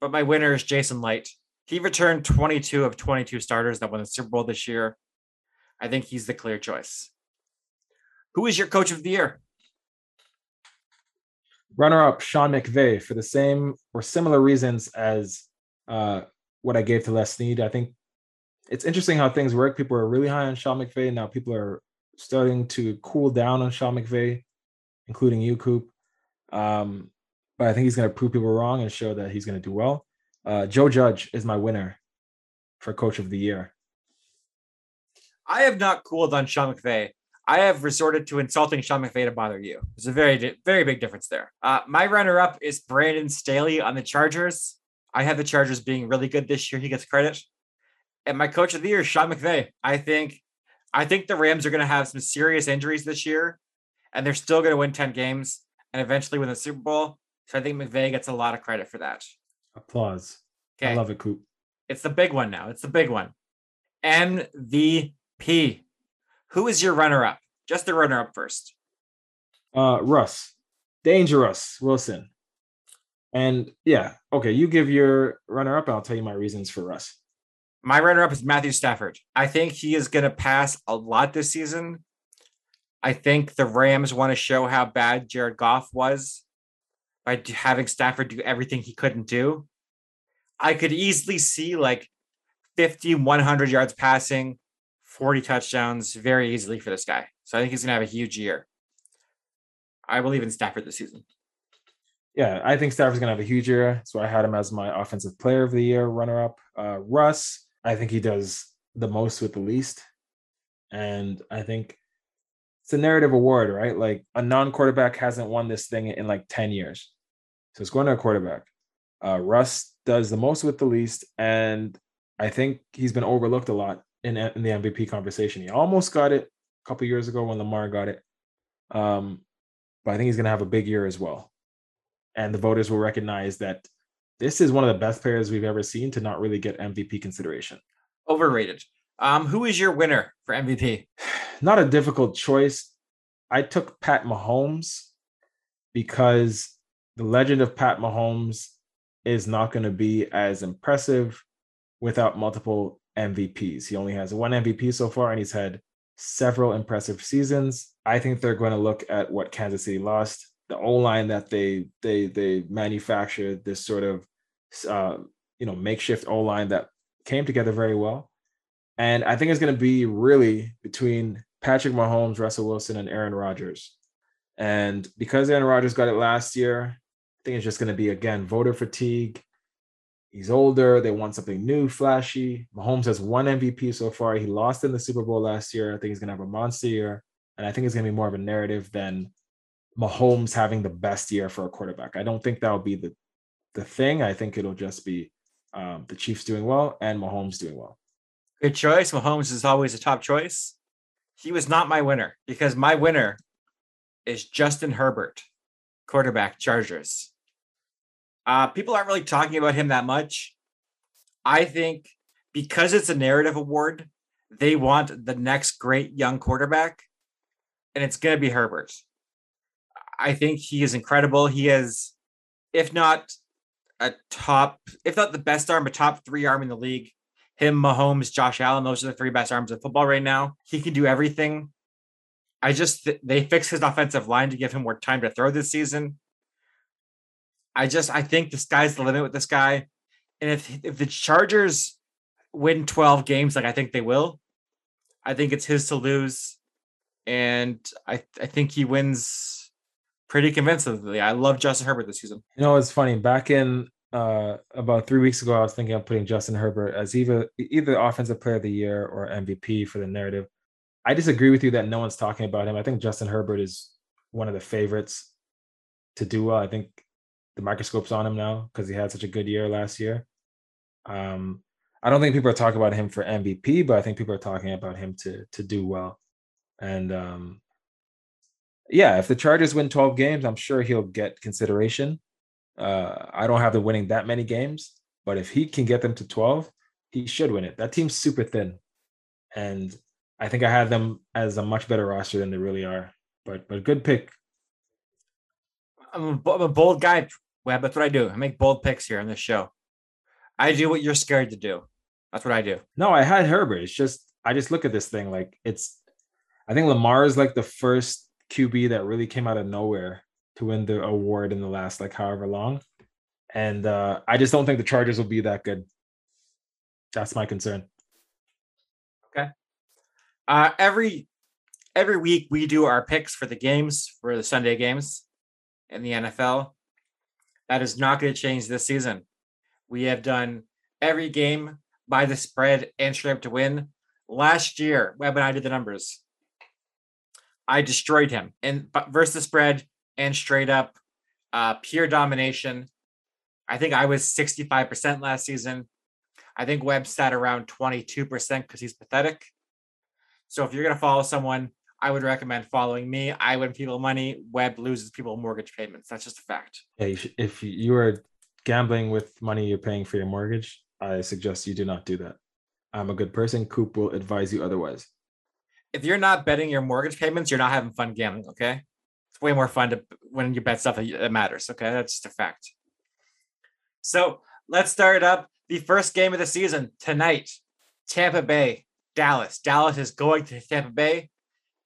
But my winner is Jason Licht. He returned 22 of 22 starters that won the Super Bowl this year. I think he's the clear choice. Who is your coach of the year? Runner up Sean McVay for the same or similar reasons as uh, what I gave to Les Snead. I think it's interesting how things work. People are really high on Sean McVay. Now people are starting to cool down on Sean McVay, including you, Coop. Um, but I think he's going to prove people wrong and show that he's going to do well. Uh, Joe Judge is my winner for Coach of the Year. I have not cooled on Sean McVay. I have resorted to insulting Sean McVay to bother you. There's a very, very big difference there. Uh, my runner-up is Brandon Staley on the Chargers. I have the Chargers being really good this year. He gets credit. And my coach of the year is Sean McVay. I think I think the Rams are going to have some serious injuries this year, and they're still going to win 10 games and eventually win the Super Bowl. So I think McVay gets a lot of credit for that. Applause. Okay. I love it, Coop. It's the big one now. It's the big one. MVP. Who is your runner up? Just the runner up first. Uh, Russ. Dangerous Wilson. And yeah, okay, you give your runner up, and I'll tell you my reasons for Russ. My runner up is Matthew Stafford. I think he is going to pass a lot this season. I think the Rams want to show how bad Jared Goff was by having Stafford do everything he couldn't do. I could easily see like 50, 100 yards passing, 40 touchdowns very easily for this guy. So I think he's going to have a huge year. I believe in Stafford this season. Yeah, I think Stafford's going to have a huge year. So I had him as my offensive player of the year runner up. Uh, Russ, I think he does the most with the least. And I think it's a narrative award, right? Like a non quarterback hasn't won this thing in like 10 years. So it's going to a quarterback. Uh, Russ does the most with the least, and I think he's been overlooked a lot in, in the MVP conversation. He almost got it a couple years ago when Lamar got it, um, but I think he's going to have a big year as well. And the voters will recognize that this is one of the best players we've ever seen to not really get MVP consideration. Overrated. Um, who is your winner for MVP? <sighs> Not a difficult choice. I took Pat Mahomes because the legend of Pat Mahomes is not going to be as impressive without multiple MVPs. He only has one MVP so far, and he's had several impressive seasons. I think they're going to look at what Kansas City lost, the O line that they they they manufactured this sort of uh, you know makeshift O line that came together very well, and I think it's going to be really between Patrick Mahomes, Russell Wilson, and Aaron Rodgers. And because Aaron Rodgers got it last year, I think it's just going to be again voter fatigue. He's older. They want something new, flashy. Mahomes has one MVP so far. He lost in the Super Bowl last year. I think he's going to have a monster year. And I think it's going to be more of a narrative than Mahomes having the best year for a quarterback. I don't think that'll be the, the thing. I think it'll just be um, the Chiefs doing well and Mahomes doing well. Good choice. Mahomes is always a top choice. He was not my winner because my winner is Justin Herbert, quarterback, Chargers. Uh, people aren't really talking about him that much. I think because it's a narrative award, they want the next great young quarterback, and it's going to be Herbert. I think he is incredible. He is, if not a top, if not the best arm, a top three arm in the league. Him, Mahomes, Josh Allen, those are the three best arms of football right now. He can do everything. I just they fixed his offensive line to give him more time to throw this season. I just I think the sky's the limit with this guy. And if if the Chargers win 12 games like I think they will, I think it's his to lose. And I I think he wins pretty convincingly. I love Justin Herbert this season. You know, it's funny. Back in uh, about three weeks ago, I was thinking of putting Justin Herbert as either either offensive player of the year or MVP for the narrative. I disagree with you that no one's talking about him. I think Justin Herbert is one of the favorites to do well. I think the microscope's on him now because he had such a good year last year. Um, I don't think people are talking about him for MVP, but I think people are talking about him to to do well. And um, yeah, if the Chargers win 12 games, I'm sure he'll get consideration. Uh, I don't have them winning that many games, but if he can get them to 12, he should win it. That team's super thin. And I think I had them as a much better roster than they really are. But but good pick. I'm a, I'm a bold guy, Webb. That's what I do. I make bold picks here on this show. I do what you're scared to do. That's what I do. No, I had Herbert. It's just I just look at this thing like it's. I think Lamar is like the first QB that really came out of nowhere to win the award in the last like however long, and uh, I just don't think the Chargers will be that good. That's my concern. Okay. Uh, every every week we do our picks for the games for the Sunday games in the NFL. That is not going to change this season. We have done every game by the spread and straight up to win. Last year, Webb and I did the numbers. I destroyed him and versus spread and straight up, uh, pure domination. I think I was 65% last season. I think Webb sat around 22% because he's pathetic. So if you're going to follow someone, I would recommend following me. I win people money. Webb loses people mortgage payments. That's just a fact. Yeah, if you are gambling with money you're paying for your mortgage, I suggest you do not do that. I'm a good person. Coop will advise you otherwise. If you're not betting your mortgage payments, you're not having fun gambling. Okay, it's way more fun to when you bet stuff that matters. Okay, that's just a fact. So let's start up the first game of the season tonight. Tampa Bay Dallas. Dallas is going to Tampa Bay.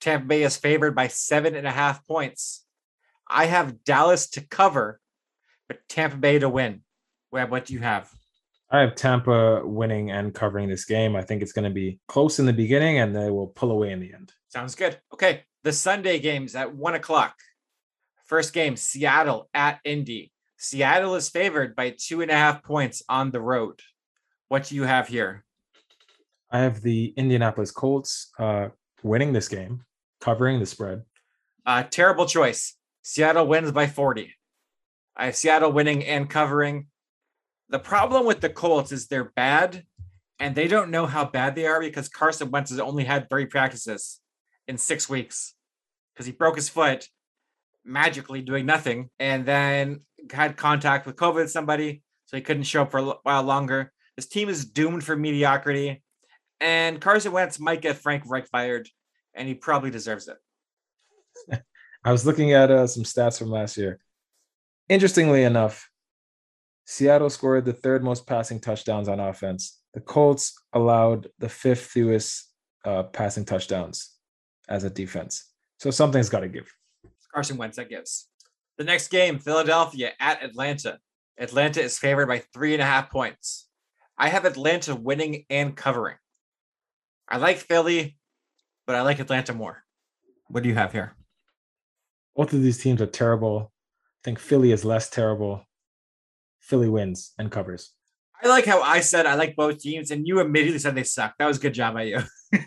Tampa Bay is favored by seven and a half points. I have Dallas to cover, but Tampa Bay to win. Webb, what do you have? I have Tampa winning and covering this game. I think it's going to be close in the beginning and they will pull away in the end. Sounds good. Okay. The Sunday games at one o'clock. First game, Seattle at Indy. Seattle is favored by two and a half points on the road. What do you have here? I have the Indianapolis Colts uh, winning this game, covering the spread. Uh, terrible choice. Seattle wins by 40. I have Seattle winning and covering. The problem with the Colts is they're bad and they don't know how bad they are because Carson Wentz has only had three practices in six weeks because he broke his foot magically doing nothing and then had contact with COVID somebody, so he couldn't show up for a while longer. This team is doomed for mediocrity. And Carson Wentz might get Frank Reich fired, and he probably deserves it. <laughs> I was looking at uh, some stats from last year. Interestingly enough, Seattle scored the third most passing touchdowns on offense. The Colts allowed the fifth fewest uh, passing touchdowns. as a defense. So something's got to give. Carson Wentz that gives. The next game, Philadelphia at Atlanta. Atlanta is favored by three and a half points. I have Atlanta winning and covering. I like Philly, but I like Atlanta more. What do you have here? Both of these teams are terrible. I think Philly is less terrible. Philly wins and covers. I like how I said I like both teams, and you immediately said they suck. That was a good job by you. <laughs>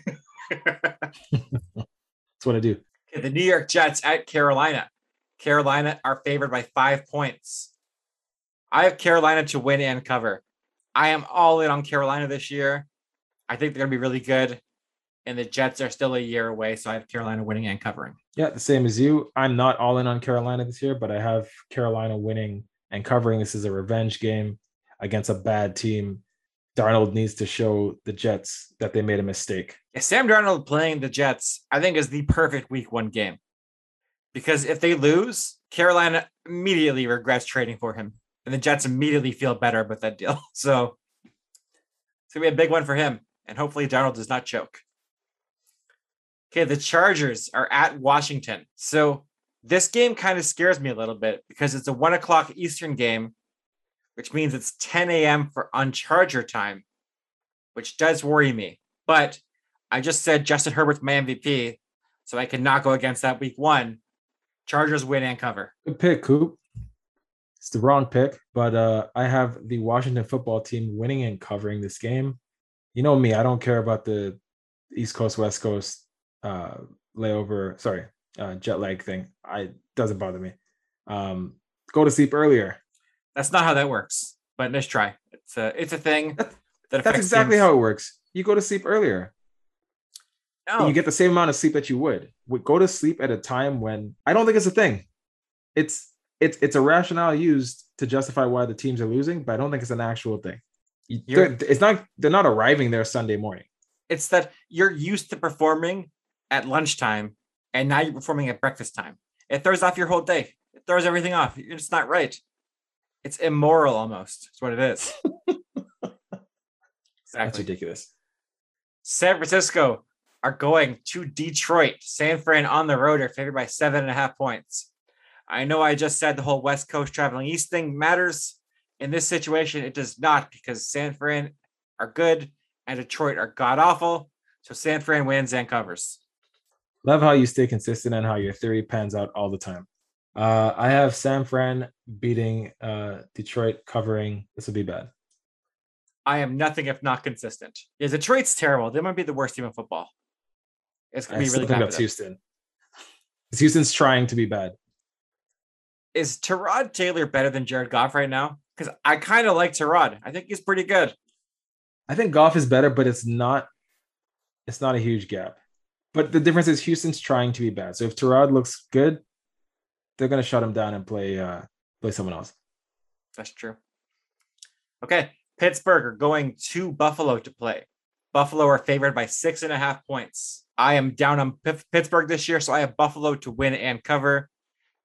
That's what I do. Okay, the New York Jets at Carolina. Carolina are favored by five points. I have Carolina to win and cover. I am all in on Carolina this year. I think they're going to be really good. And the Jets are still a year away. So I have Carolina winning and covering. Yeah, the same as you. I'm not all in on Carolina this year, but I have Carolina winning and covering. This is a revenge game against a bad team. Darnold needs to show the Jets that they made a mistake. Sam Darnold playing the Jets, I think, is the perfect week one game. Because if they lose, Carolina immediately regrets trading for him. And the Jets immediately feel better about that deal. <laughs> So it's gonna be a big one for him. And hopefully Darnold does not choke. Okay, the Chargers are at Washington. So this game kind of scares me a little bit because it's a one o'clock Eastern game, which means it's 10 a.m. for on Charger time, which does worry me. But I just said Justin Herbert's my MVP, so I cannot go against that week one. Chargers win and cover. Good pick, Coop. It's the wrong pick, but uh, I have the Washington football team winning and covering this game. You know me, I don't care about the East Coast, West Coast uh, layover, sorry, uh, jet lag thing. I doesn't bother me. Um, go to sleep earlier. That's not how that works, but let's try. It's a it's a thing. That, that's exactly how it works. You go to sleep earlier. No. You get the same amount of sleep that you would. Would go to sleep at a time when I don't think it's a thing. It's it's it's a rationale used to justify why the teams are losing, but I don't think it's an actual thing. It's not they're not arriving there Sunday morning. It's that you're used to performing at lunchtime and now you're performing at breakfast time. It throws off your whole day. It throws everything off. It's not right. It's immoral almost. It's what it is. <laughs> exactly. That's ridiculous. San Francisco are going to Detroit. San Fran on the road are favored by seven and a half points. I know I just said the whole West Coast traveling east thing matters. In this situation, it does not because San Fran are good and Detroit are god awful. So San Fran wins and covers. Love how you stay consistent and how your theory pans out all the time. Uh, I have San Fran beating uh, Detroit covering. This will be bad. I am nothing if not consistent. Yeah, Detroit's terrible. They might be the worst team in football. It's gonna I be really bad. That's Houston. Houston's trying to be bad. Is Tyrod Taylor better than Jared Goff right now? Because I kind of like Tyrod. I think he's pretty good. I think Goff is better, but it's not. It's not a huge gap. But the difference is Houston's trying to be bad. So if Tyrod looks good, they're gonna shut him down and play uh play someone else. That's true. Okay, Pittsburgh are going to Buffalo to play. Buffalo are favored by six and a half points. I am down on P- Pittsburgh this year, so I have Buffalo to win and cover.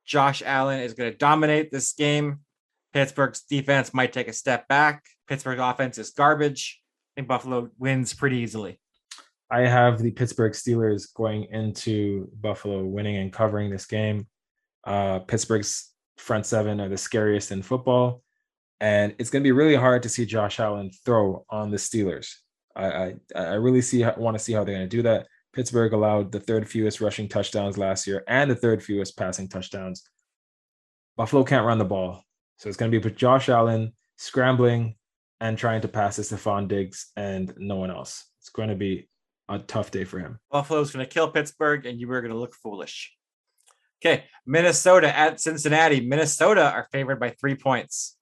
Josh Allen is going to dominate this game. Pittsburgh's defense might take a step back. Pittsburgh offense is garbage. I think Buffalo wins pretty easily. I have the Pittsburgh Steelers going into Buffalo, winning and covering this game. Uh, Pittsburgh's front seven are the scariest in football, and it's going to be really hard to see Josh Allen throw on the Steelers. I I, I really see want to see how they're going to do that. Pittsburgh allowed the third fewest rushing touchdowns last year and the third fewest passing touchdowns. Buffalo can't run the ball, so it's going to be Josh Allen scrambling and trying to pass to Stefon Diggs and no one else. It's going to be a tough day for him. Buffalo's going to kill Pittsburgh, and you are going to look foolish. Okay, Minnesota at Cincinnati. Minnesota are favored by three points.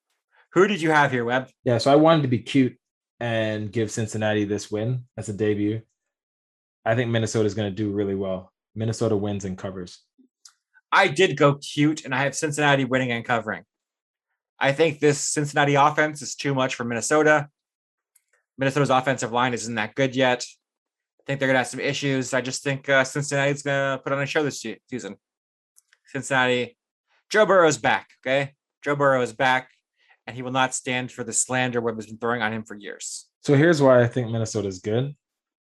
Who did you have here, Webb? Yeah, so I wanted to be cute and give Cincinnati this win as a debut. I think Minnesota is going to do really well. Minnesota wins and covers. I did go cute, and I have Cincinnati winning and covering. I think this Cincinnati offense is too much for Minnesota. Minnesota's offensive line isn't that good yet think they're gonna have some issues. I just think uh, Cincinnati's gonna put on a show this season. Cincinnati, Joe Burrow's back. Okay, Joe Burrow is back, and he will not stand for the slander Webb has been throwing on him for years. So here's why I think Minnesota is good,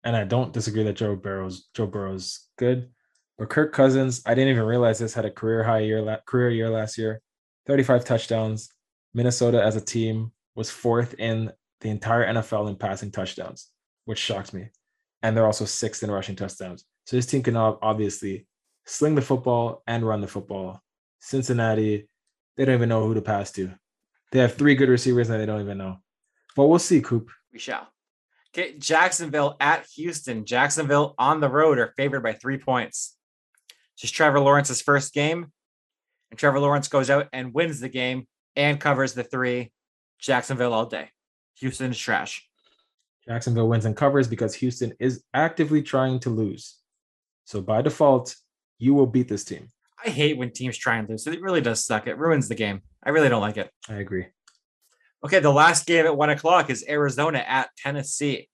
and I don't disagree that Joe Burrow's Joe Burrow's good. But Kirk Cousins, I didn't even realize this had a career high year career year last year. 35 touchdowns. Minnesota as a team was fourth in the entire NFL in passing touchdowns, which shocked me. And they're also sixth in rushing touchdowns. So this team can obviously sling the football and run the football. Cincinnati, they don't even know who to pass to. They have three good receivers and they don't even know. But we'll see, Coop. We shall. Okay, Jacksonville at Houston. Jacksonville on the road are favored by three points. Just Trevor Lawrence's first game, and Trevor Lawrence goes out and wins the game and covers the three. Jacksonville all day. Houston is trash. Jacksonville wins and covers because Houston is actively trying to lose. So by default, you will beat this team. I hate when teams try and lose. It really does suck. It ruins the game. I really don't like it. I agree. Okay, the last game at one o'clock is Arizona at Tennessee.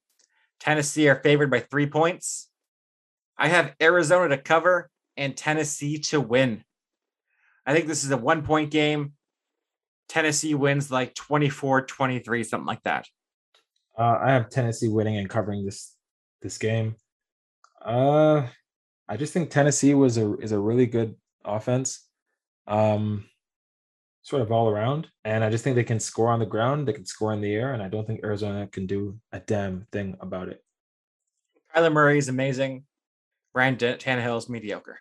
Tennessee are favored by three points. I have Arizona to cover and Tennessee to win. I think this is a one point game. Tennessee wins like 24 23, something like that. Uh, I have Tennessee winning and covering this this game. Uh, I just think Tennessee was a is a really good offense, um, sort of all around, and I just think they can score on the ground, they can score in the air, and I don't think Arizona can do a damn thing about it. Kyler Murray is amazing. Ryan Tannehill is mediocre.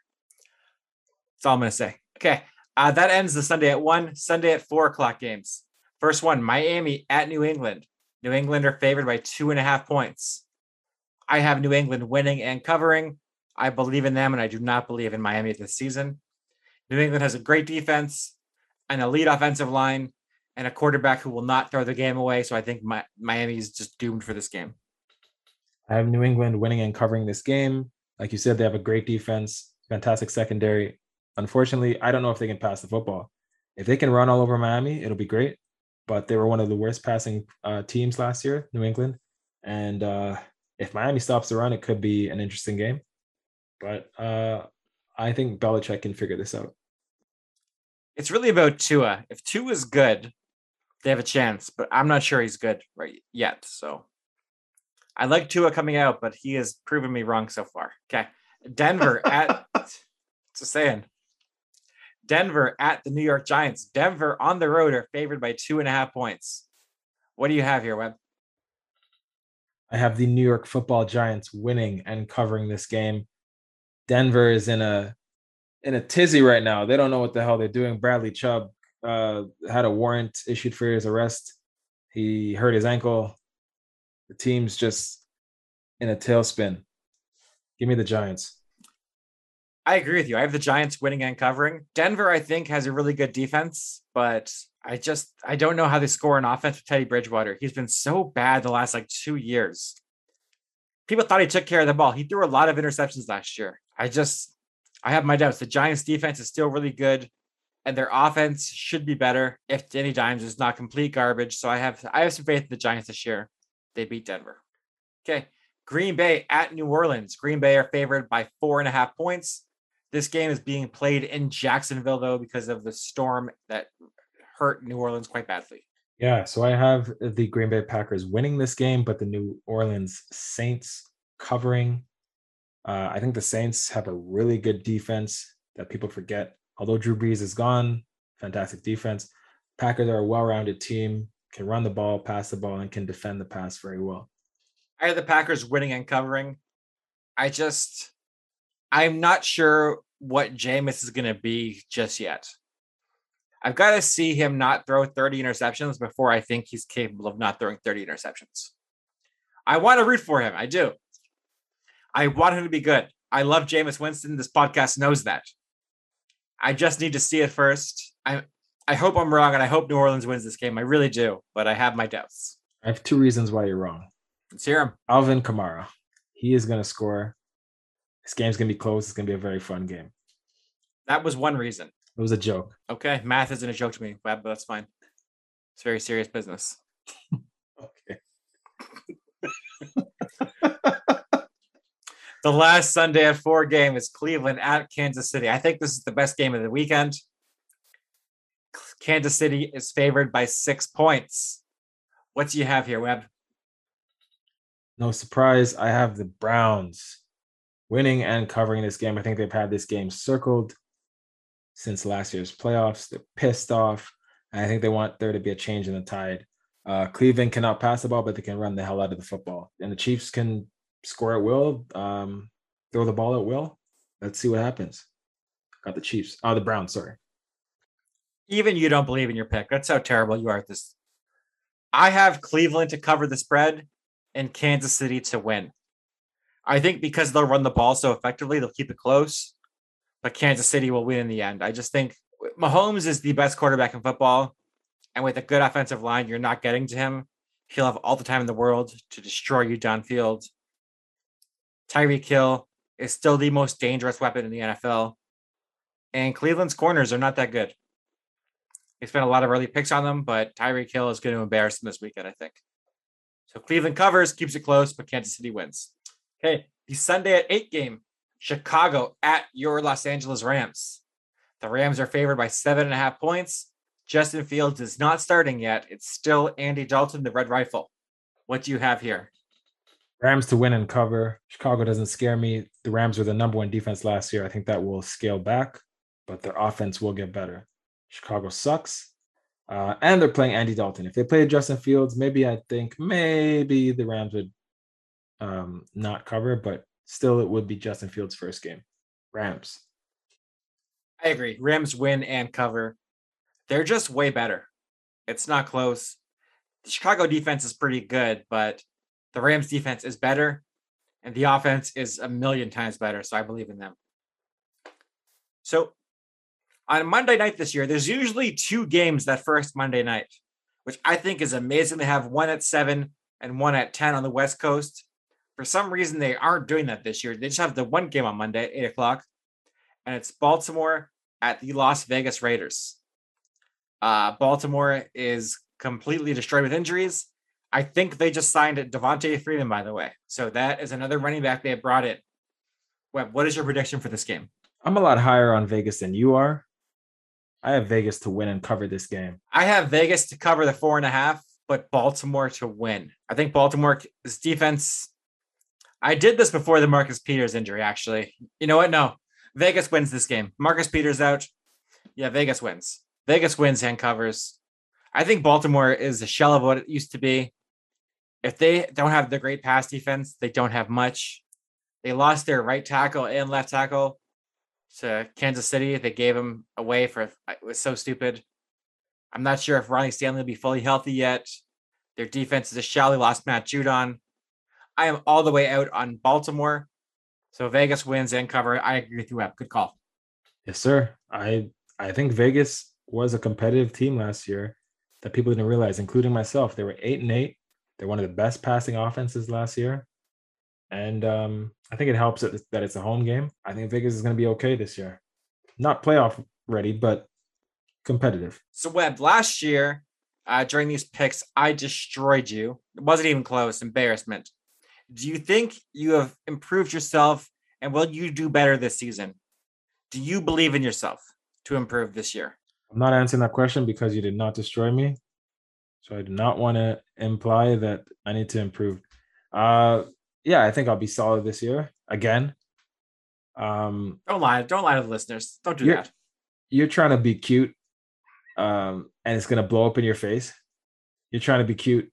That's all I'm to say. Okay. Uh, that ends the Sunday at one, Sunday at four o'clock games. First one, Miami at New England. New England are favored by two and a half points. I have New England winning and covering. I believe in them, and I do not believe in Miami this season. New England has a great defense, an elite offensive line, and a quarterback who will not throw the game away. So I think my, Miami is just doomed for this game. I have New England winning and covering this game. Like you said, they have a great defense, fantastic secondary. Unfortunately, I don't know if they can pass the football. If they can run all over Miami, it'll be great. But they were one of the worst passing uh, teams last year, New England. And uh, if Miami stops the run, it could be an interesting game. But uh, I think Belichick can figure this out. It's really about Tua. If Tua is good, they have a chance, but I'm not sure he's good right yet. So I like Tua coming out, but he has proven me wrong so far. Okay. Denver at <laughs> just saying. Denver at the New York Giants. Denver on the road are favored by two and a half points. What do you have here, Webb? I have the New York football Giants winning and covering this game. Denver is in a in a tizzy right now. They don't know what the hell they're doing. Bradley Chubb uh, had a warrant issued for his arrest. He hurt his ankle. The team's just in a tailspin. Give me the Giants. I agree with you. I have the Giants winning and covering. Denver, I think, has a really good defense, but I just I don't know how they score an offense with Teddy Bridgewater. He's been so bad the last like two years. People thought he took care of the ball. He threw a lot of interceptions last year. I just I have my doubts. The Giants defense is still really good, and their offense should be better if Danny Dimes is not complete garbage. So I have I have some faith in the Giants this year. They beat Denver. Okay. Green Bay at New Orleans. Green Bay are favored by four and a half points. This game is being played in Jacksonville, though, because of the storm that hurt New Orleans quite badly. Yeah, so I have the Green Bay Packers winning this game, but the New Orleans Saints covering. Uh, I think the Saints have a really good defense that people forget. Although Drew Brees is gone, fantastic defense. Packers are a well-rounded team, can run the ball, pass the ball, and can defend the pass very well. I have the Packers winning and covering. I just I'm not sure what Jameis is going to be just yet. I've got to see him not throw 30 interceptions before I think he's capable of not throwing 30 interceptions. I want to root for him. I do. I want him to be good. I love Jameis Winston. This podcast knows that. I just need to see it first. I I hope I'm wrong, and I hope New Orleans wins this game. I really do, but I have my doubts. I have two reasons why you're wrong. Let's hear him. Alvin Kamara. He is going to score this game's gonna be close. It's gonna be a very fun game. That was one reason. It was a joke. Okay, math isn't a joke to me, Webb, but that's fine. It's very serious business. okay. <laughs> the last Sunday at four game is Cleveland at Kansas City. I think this is the best game of the weekend. Kansas City is favored by six points. What do you have here, Webb? No surprise. I have the Browns winning and covering this game. I think they've had this game circled since last year's playoffs. They're pissed off. I think they want there to be a change in the tide. Uh, Cleveland cannot pass the ball, but they can run the hell out of the football. And the Chiefs can score at will, um, throw the ball at will. Let's see what happens. Got the Chiefs. Oh, the Browns, sorry. Even you don't believe in your pick. That's how terrible you are at this. I have Cleveland to cover the spread and Kansas City to win. I think because they'll run the ball so effectively, they'll keep it close, but Kansas City will win in the end. I just think Mahomes is the best quarterback in football. And with a good offensive line, you're not getting to him. He'll have all the time in the world to destroy you downfield. Tyreek Hill is still the most dangerous weapon in the NFL. And Cleveland's corners are not that good. They spent a lot of early picks on them, but Tyreek Hill is going to embarrass them this weekend, I think. So Cleveland covers, keeps it close, but Kansas City wins. Okay, the Sunday at 8 game, Chicago at your Los Angeles Rams. The Rams are favored by seven and a half points. Justin Fields is not starting yet. It's still Andy Dalton, the Red Rifle. What do you have here? Rams to win and cover. Chicago doesn't scare me. The Rams were the number one defense last year. I think that will scale back, but their offense will get better. Chicago sucks. Uh, and they're playing Andy Dalton. If they played Justin Fields, maybe I think maybe the Rams would um, not cover, but still it would be Justin Fields' first game. Rams. I agree. Rams win and cover. They're just way better. It's not close. The Chicago defense is pretty good, but the Rams defense is better and the offense is a million times better. So I believe in them. So on Monday night this year, there's usually two games that first Monday night, which I think is amazing. They have one at seven and one at 10 on the West Coast. For some reason, they aren't doing that this year. They just have the one game on Monday at eight o'clock, and it's Baltimore at the Las Vegas Raiders. Uh, Baltimore is completely destroyed with injuries. I think they just signed Devonta Freeman, by the way. So that is another running back they have brought in. Webb, what is your prediction for this game? I'm a lot higher on Vegas than you are. I have Vegas to win and cover this game. I have Vegas to cover the four and a half, but Baltimore to win. I think Baltimore's defense. I did this before the Marcus Peters injury, actually. You know what? No, Vegas wins this game. Marcus Peters out. Yeah, Vegas wins. Vegas wins and covers. I think Baltimore is a shell of what it used to be. If they don't have the great pass defense, they don't have much. They lost their right tackle and left tackle to Kansas City. They gave him away for it was so stupid. I'm not sure if Ronnie Stanley will be fully healthy yet. Their defense is a shell. They lost Matt Judon. I am all the way out on Baltimore. So Vegas wins and cover. I agree with you, Webb. Good call. Yes, sir. I I think Vegas was a competitive team last year that people didn't realize, including myself. They were eight and eight. They're one of the best passing offenses last year. And um, I think it helps that, that it's a home game. I think Vegas is going to be okay this year. Not playoff ready, but competitive. So, Webb, last year uh, during these picks, I destroyed you. It wasn't even close. Embarrassment. Do you think you have improved yourself and will you do better this season? Do you believe in yourself to improve this year? I'm not answering that question because you did not destroy me. So I do not want to imply that I need to improve. Uh yeah, I think I'll be solid this year again. Um don't lie, don't lie to the listeners. Don't do you're, that. You're trying to be cute, um, and it's gonna blow up in your face. You're trying to be cute.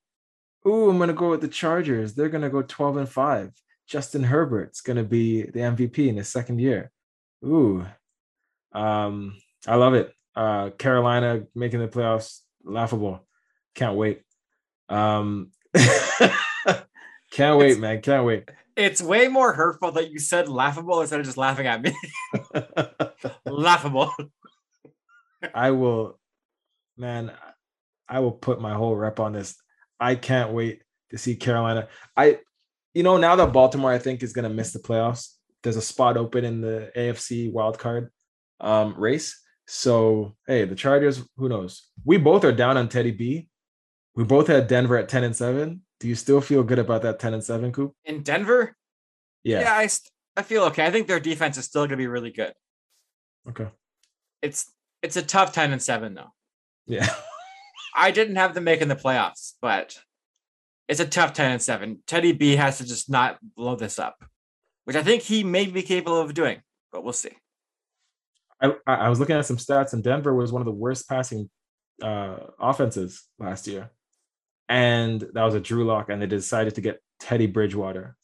Ooh, I'm gonna go with the Chargers. They're gonna go 12 and 5. Justin Herbert's gonna be the MVP in his second year. Ooh. Um, I love it. Uh Carolina making the playoffs laughable. Can't wait. Um <laughs> can't wait, It's- man. Can't wait. It's way more hurtful that you said laughable instead of just laughing at me. <laughs> laughable. I will, man, I will put my whole rep on this. I can't wait to see Carolina. I, you know, now that Baltimore, I think, is going to miss the playoffs, there's a spot open in the AFC wildcard um, race. So, hey, the Chargers, who knows? We both are down on Teddy B. We both had Denver at 10 and 7. Do you still feel good about that 10 and 7, Coop? In Denver, Yeah. yeah, I, st- I feel okay. I think their defense is still going to be really good. Okay. It's it's a tough 10 and 7 though. Yeah. <laughs> I didn't have them making the playoffs, but it's a tough 10 and 7. Teddy B has to just not blow this up. which I think he may be capable of doing, but we'll see. I, I was looking at some stats, and Denver was one of the worst passing uh, offenses last year, and that was a Drew Lock, and they decided to get Teddy Bridgewater,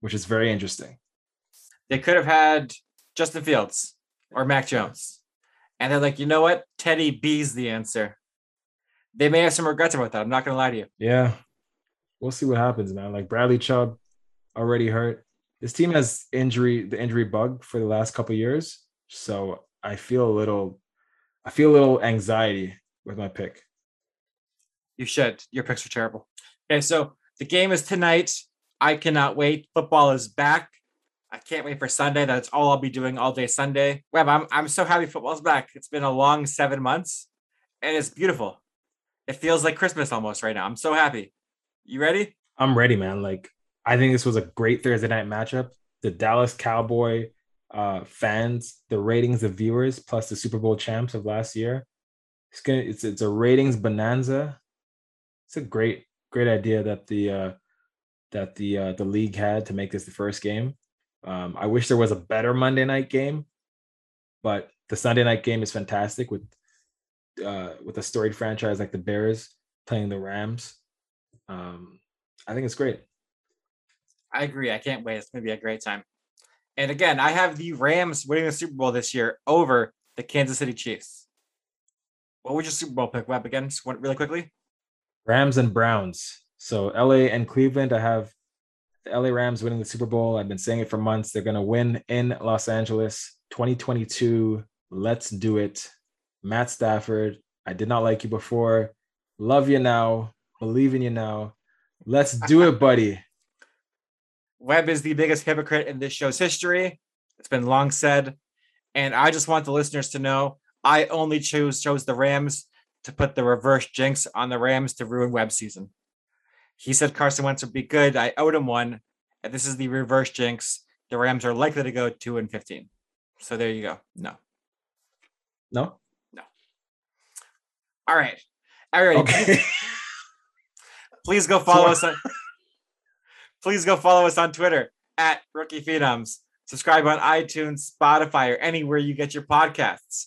which is very interesting. They could have had Justin Fields or Mac Jones, and they're like, you know what, Teddy B's the answer. They may have some regrets about that. I'm not gonna lie to you. Yeah, we'll see what happens, man. Like Bradley Chubb already hurt. This team has injury, the injury bug for the last couple years. So I feel a little, I feel a little anxiety with my pick. You should. Your picks are terrible. Okay, so the game is tonight. I cannot wait. Football is back. I can't wait for Sunday. That's all I'll be doing all day Sunday. Webb, I'm I'm so happy football's back. It's been a long seven months, and it's beautiful. It feels like Christmas almost right now. I'm so happy. You ready? I'm ready, man. Like I think this was a great Thursday night matchup. The Dallas Cowboy uh, fans, the ratings of viewers, plus the Super Bowl champs of last year. It's gonna it's it's a ratings bonanza. It's a great great idea that the uh, that the uh, the league had to make this the first game. Um, I wish there was a better Monday night game, but the Sunday night game is fantastic with uh, with a storied franchise like the Bears playing the Rams. Um, I think it's great. I agree. I can't wait. It's going to be a great time. And again, I have the Rams winning the Super Bowl this year over the Kansas City Chiefs. What would your Super Bowl pick, Webb, again? Just really quickly. Rams and Browns. So LA and Cleveland, I have the LA Rams winning the Super Bowl. I've been saying it for months. They're going to win in Los Angeles 2022. Let's do it. Matt Stafford, I did not like you before. Love you now. Believe in you now. Let's do it, <laughs> buddy. Webb is the biggest hypocrite in this show's history. It's been long said. And I just want the listeners to know I only chose chose the Rams to put the reverse jinx on the Rams to ruin Webb's season. He said Carson Wentz would be good. I owed him one. And this is the reverse jinx. The Rams are likely to go 2 and 15. So there you go. No. No? All right. Everybody, okay. <laughs> please go follow us on please go follow us on Twitter at Rookie Phenoms. Subscribe on iTunes, Spotify, or anywhere you get your podcasts.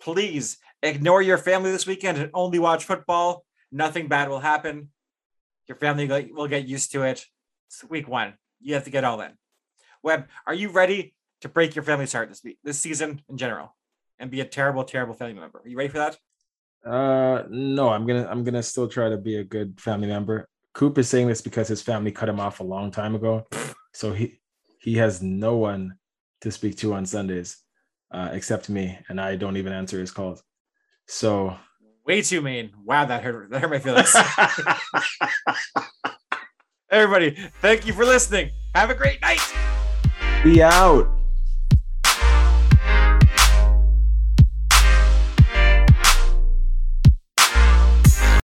Please ignore your family this weekend and only watch football. Nothing bad will happen. Your family will get used to it. It's week one. You have to get all in. Webb, are you ready to break your family's heart this week, this season in general, and be a terrible, terrible family member? Are you ready for that? Uh, no. I'm gonna I'm gonna still try to be a good family member. Coop is saying this because his family cut him off a long time ago. So he he has no one to speak to on Sundays uh, except me, and I don't even answer his calls. So way too mean. Wow, that hurt that hurt my feelings. <laughs> Everybody, thank you for listening. Have a great night. Be out.